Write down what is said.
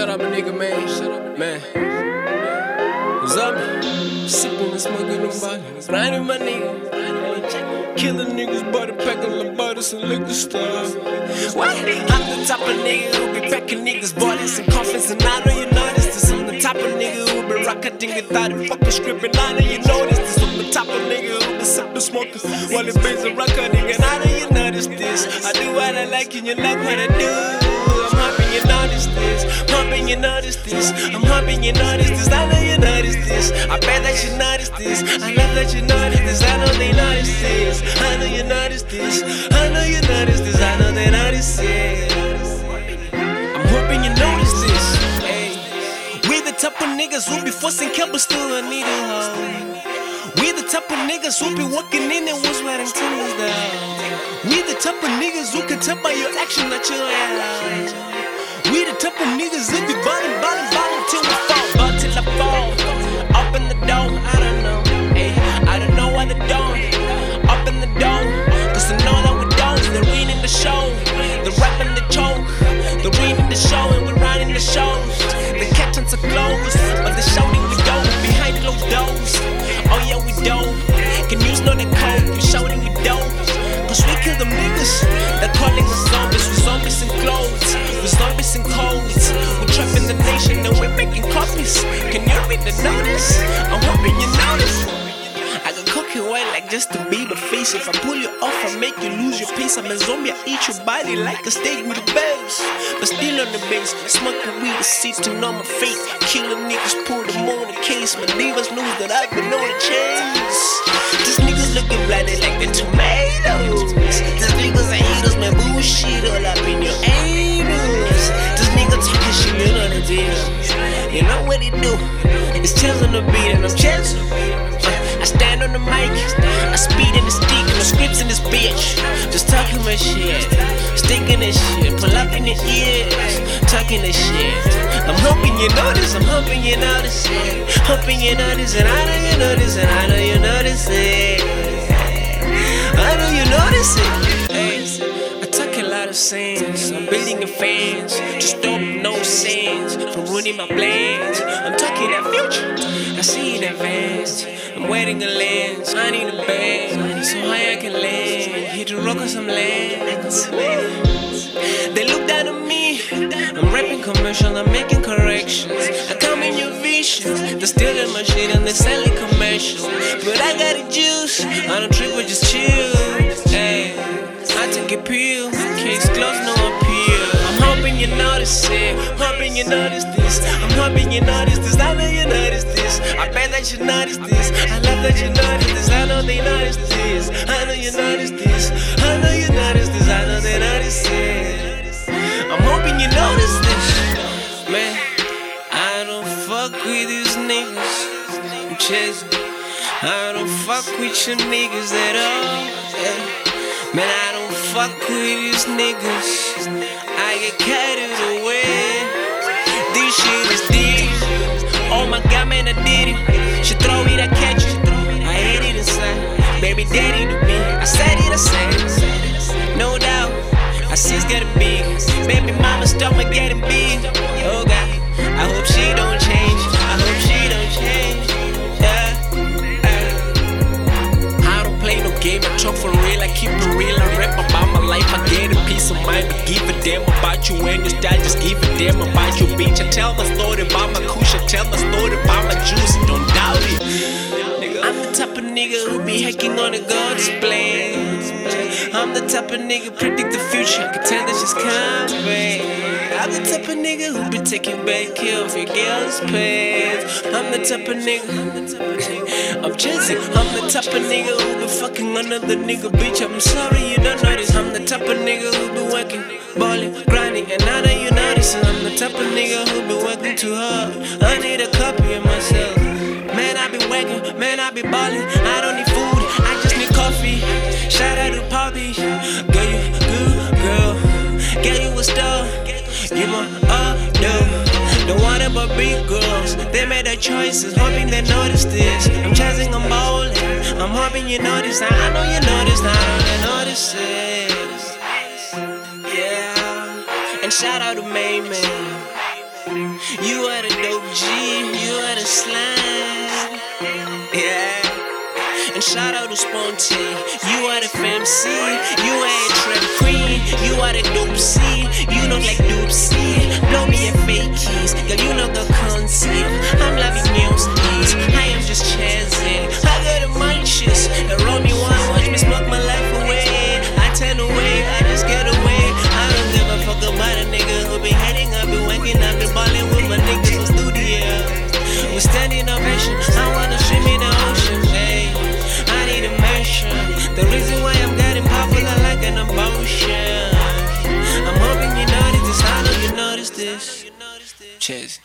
Shut up, nigga, man. Shut up, man. Zombie. Sipping and smoking them body. Grinding my nigga. Killing niggas, butter packing the butters and liquor stuff. What? I'm the type of nigga who be packing niggas' bodies and coffins, and I know you notice this. I'm the type of nigga who be rocketing without a fucking script, and know you notice this. I'm the type of nigga who be sipping smoking while it pays a rocketing, and I know you notice this. I do what I like, and you like what I do. I'm hoping you notice this. I'm hoping you notice this. I know you notice this. I bet that you notice this. I love that you notice this. I know they notice this. I know you notice this. I know you notice this. I know they notice it. I'm hoping you notice this. Hey. We the type of niggas who be forcing kill but still a need a hoe. We the type of niggas who be walking in and was wearing tennis down. We the type of niggas who can tell by your action that you're lying. We the type of niggas that be ballin', ballin' till we fall, ball till I fall. Up in the dome, I don't know. Ay, I don't know why the dome. Up in the dome, cause I know that we don't. They're reading the show, the rap and the choke. They're reading the show and we're running the shows. The captains are closed, but the shouting Kill them niggas. They're calling us zombies. We're zombies in clothes. We're zombies in codes. We're trapping the nation and we're making copies. Can you read the notice? I'm hoping you notice. I can cook you white like just to be the face. If I pull you off, I make you lose your pace. I'm a zombie, I eat your body like a steak with a bells. But still on the base, smoking weed, seats to know my fate. Killing niggas, pull them on the case. My neighbors know that I've been on the chase. Bitch. Just talking my shit, sticking this shit, pull up in the ears, talking this shit. I'm hoping you notice, I'm hoping you notice it. Hoping you notice it, I know you notice it, I know you notice it. I know you notice it. Hey, I talk a lot of sense. I'm building a fans. Just stop from ruining my plans. I'm talking that future. I see in advance. I'm wearing a lens. I need a band so high I can land. Hit the rock on some lands. They look down on me. I'm rapping commercial. I'm making corrections. I come in your visions. They're stealing my shit and they're selling commercials. But I got the juice. I don't trip, but just chill. Hey, I take a pill. Case closed, no appeal. I'm hoping you notice it. Hoping you notice this. I'm hoping you notice this. I know you notice this. I bet that you notice this. I love that you notice this. I know they notice this. I know you notice this. I know you notice this. I know they notice it. I'm hoping you notice this. Man, I don't fuck with these niggas. I'm chasing. I don't fuck with your niggas at all. Man, I don't fuck with these niggas. I get carried away. This shit is deep. Oh my god, man, I did it. She throw it, I catch it. I hate it inside. Baby daddy to me. I said it, said it. No doubt. I see it's getting big. Baby mama stomach getting big. Oh god. I hope she don't change. I hope she don't change. Yeah. I don't play no game. I talk for real. I keep it real. I rap about my life. I get a peace of mind. But give a damn about you and your style. Just give a damn about tell my story about my kush. I tell my story about my juice. Don't doubt it. I'm the type of nigga who be hacking on a God's plans. I'm the type of nigga predict the future. Can tell that she's coming. I'm the type of nigga who be taking back care of your girl's pants. I'm the type of nigga. I'm chasing. I'm the type of nigga who be fucking another nigga, bitch. I'm sorry you don't notice. I'm the type of nigga who be working, balling, grinding, and now that you notice, I'm the type of nigga who be working too hard. I need a copy of myself. Man, I be working, man, I be balling. never undo. The water but big girls, they made their choices, hoping they notice this. I'm chasing, I'm bowling. I'm hoping you notice now. I know you notice now. I know you notice this, Yeah. And shout out to Mayman. You are the dope G. You are the slime. And shout out to Spongy. You are the fam C. You are a trap queen. You are the dope C. You look like dope C. Blow me a fake keys. Girl, you look the conceit. scriptures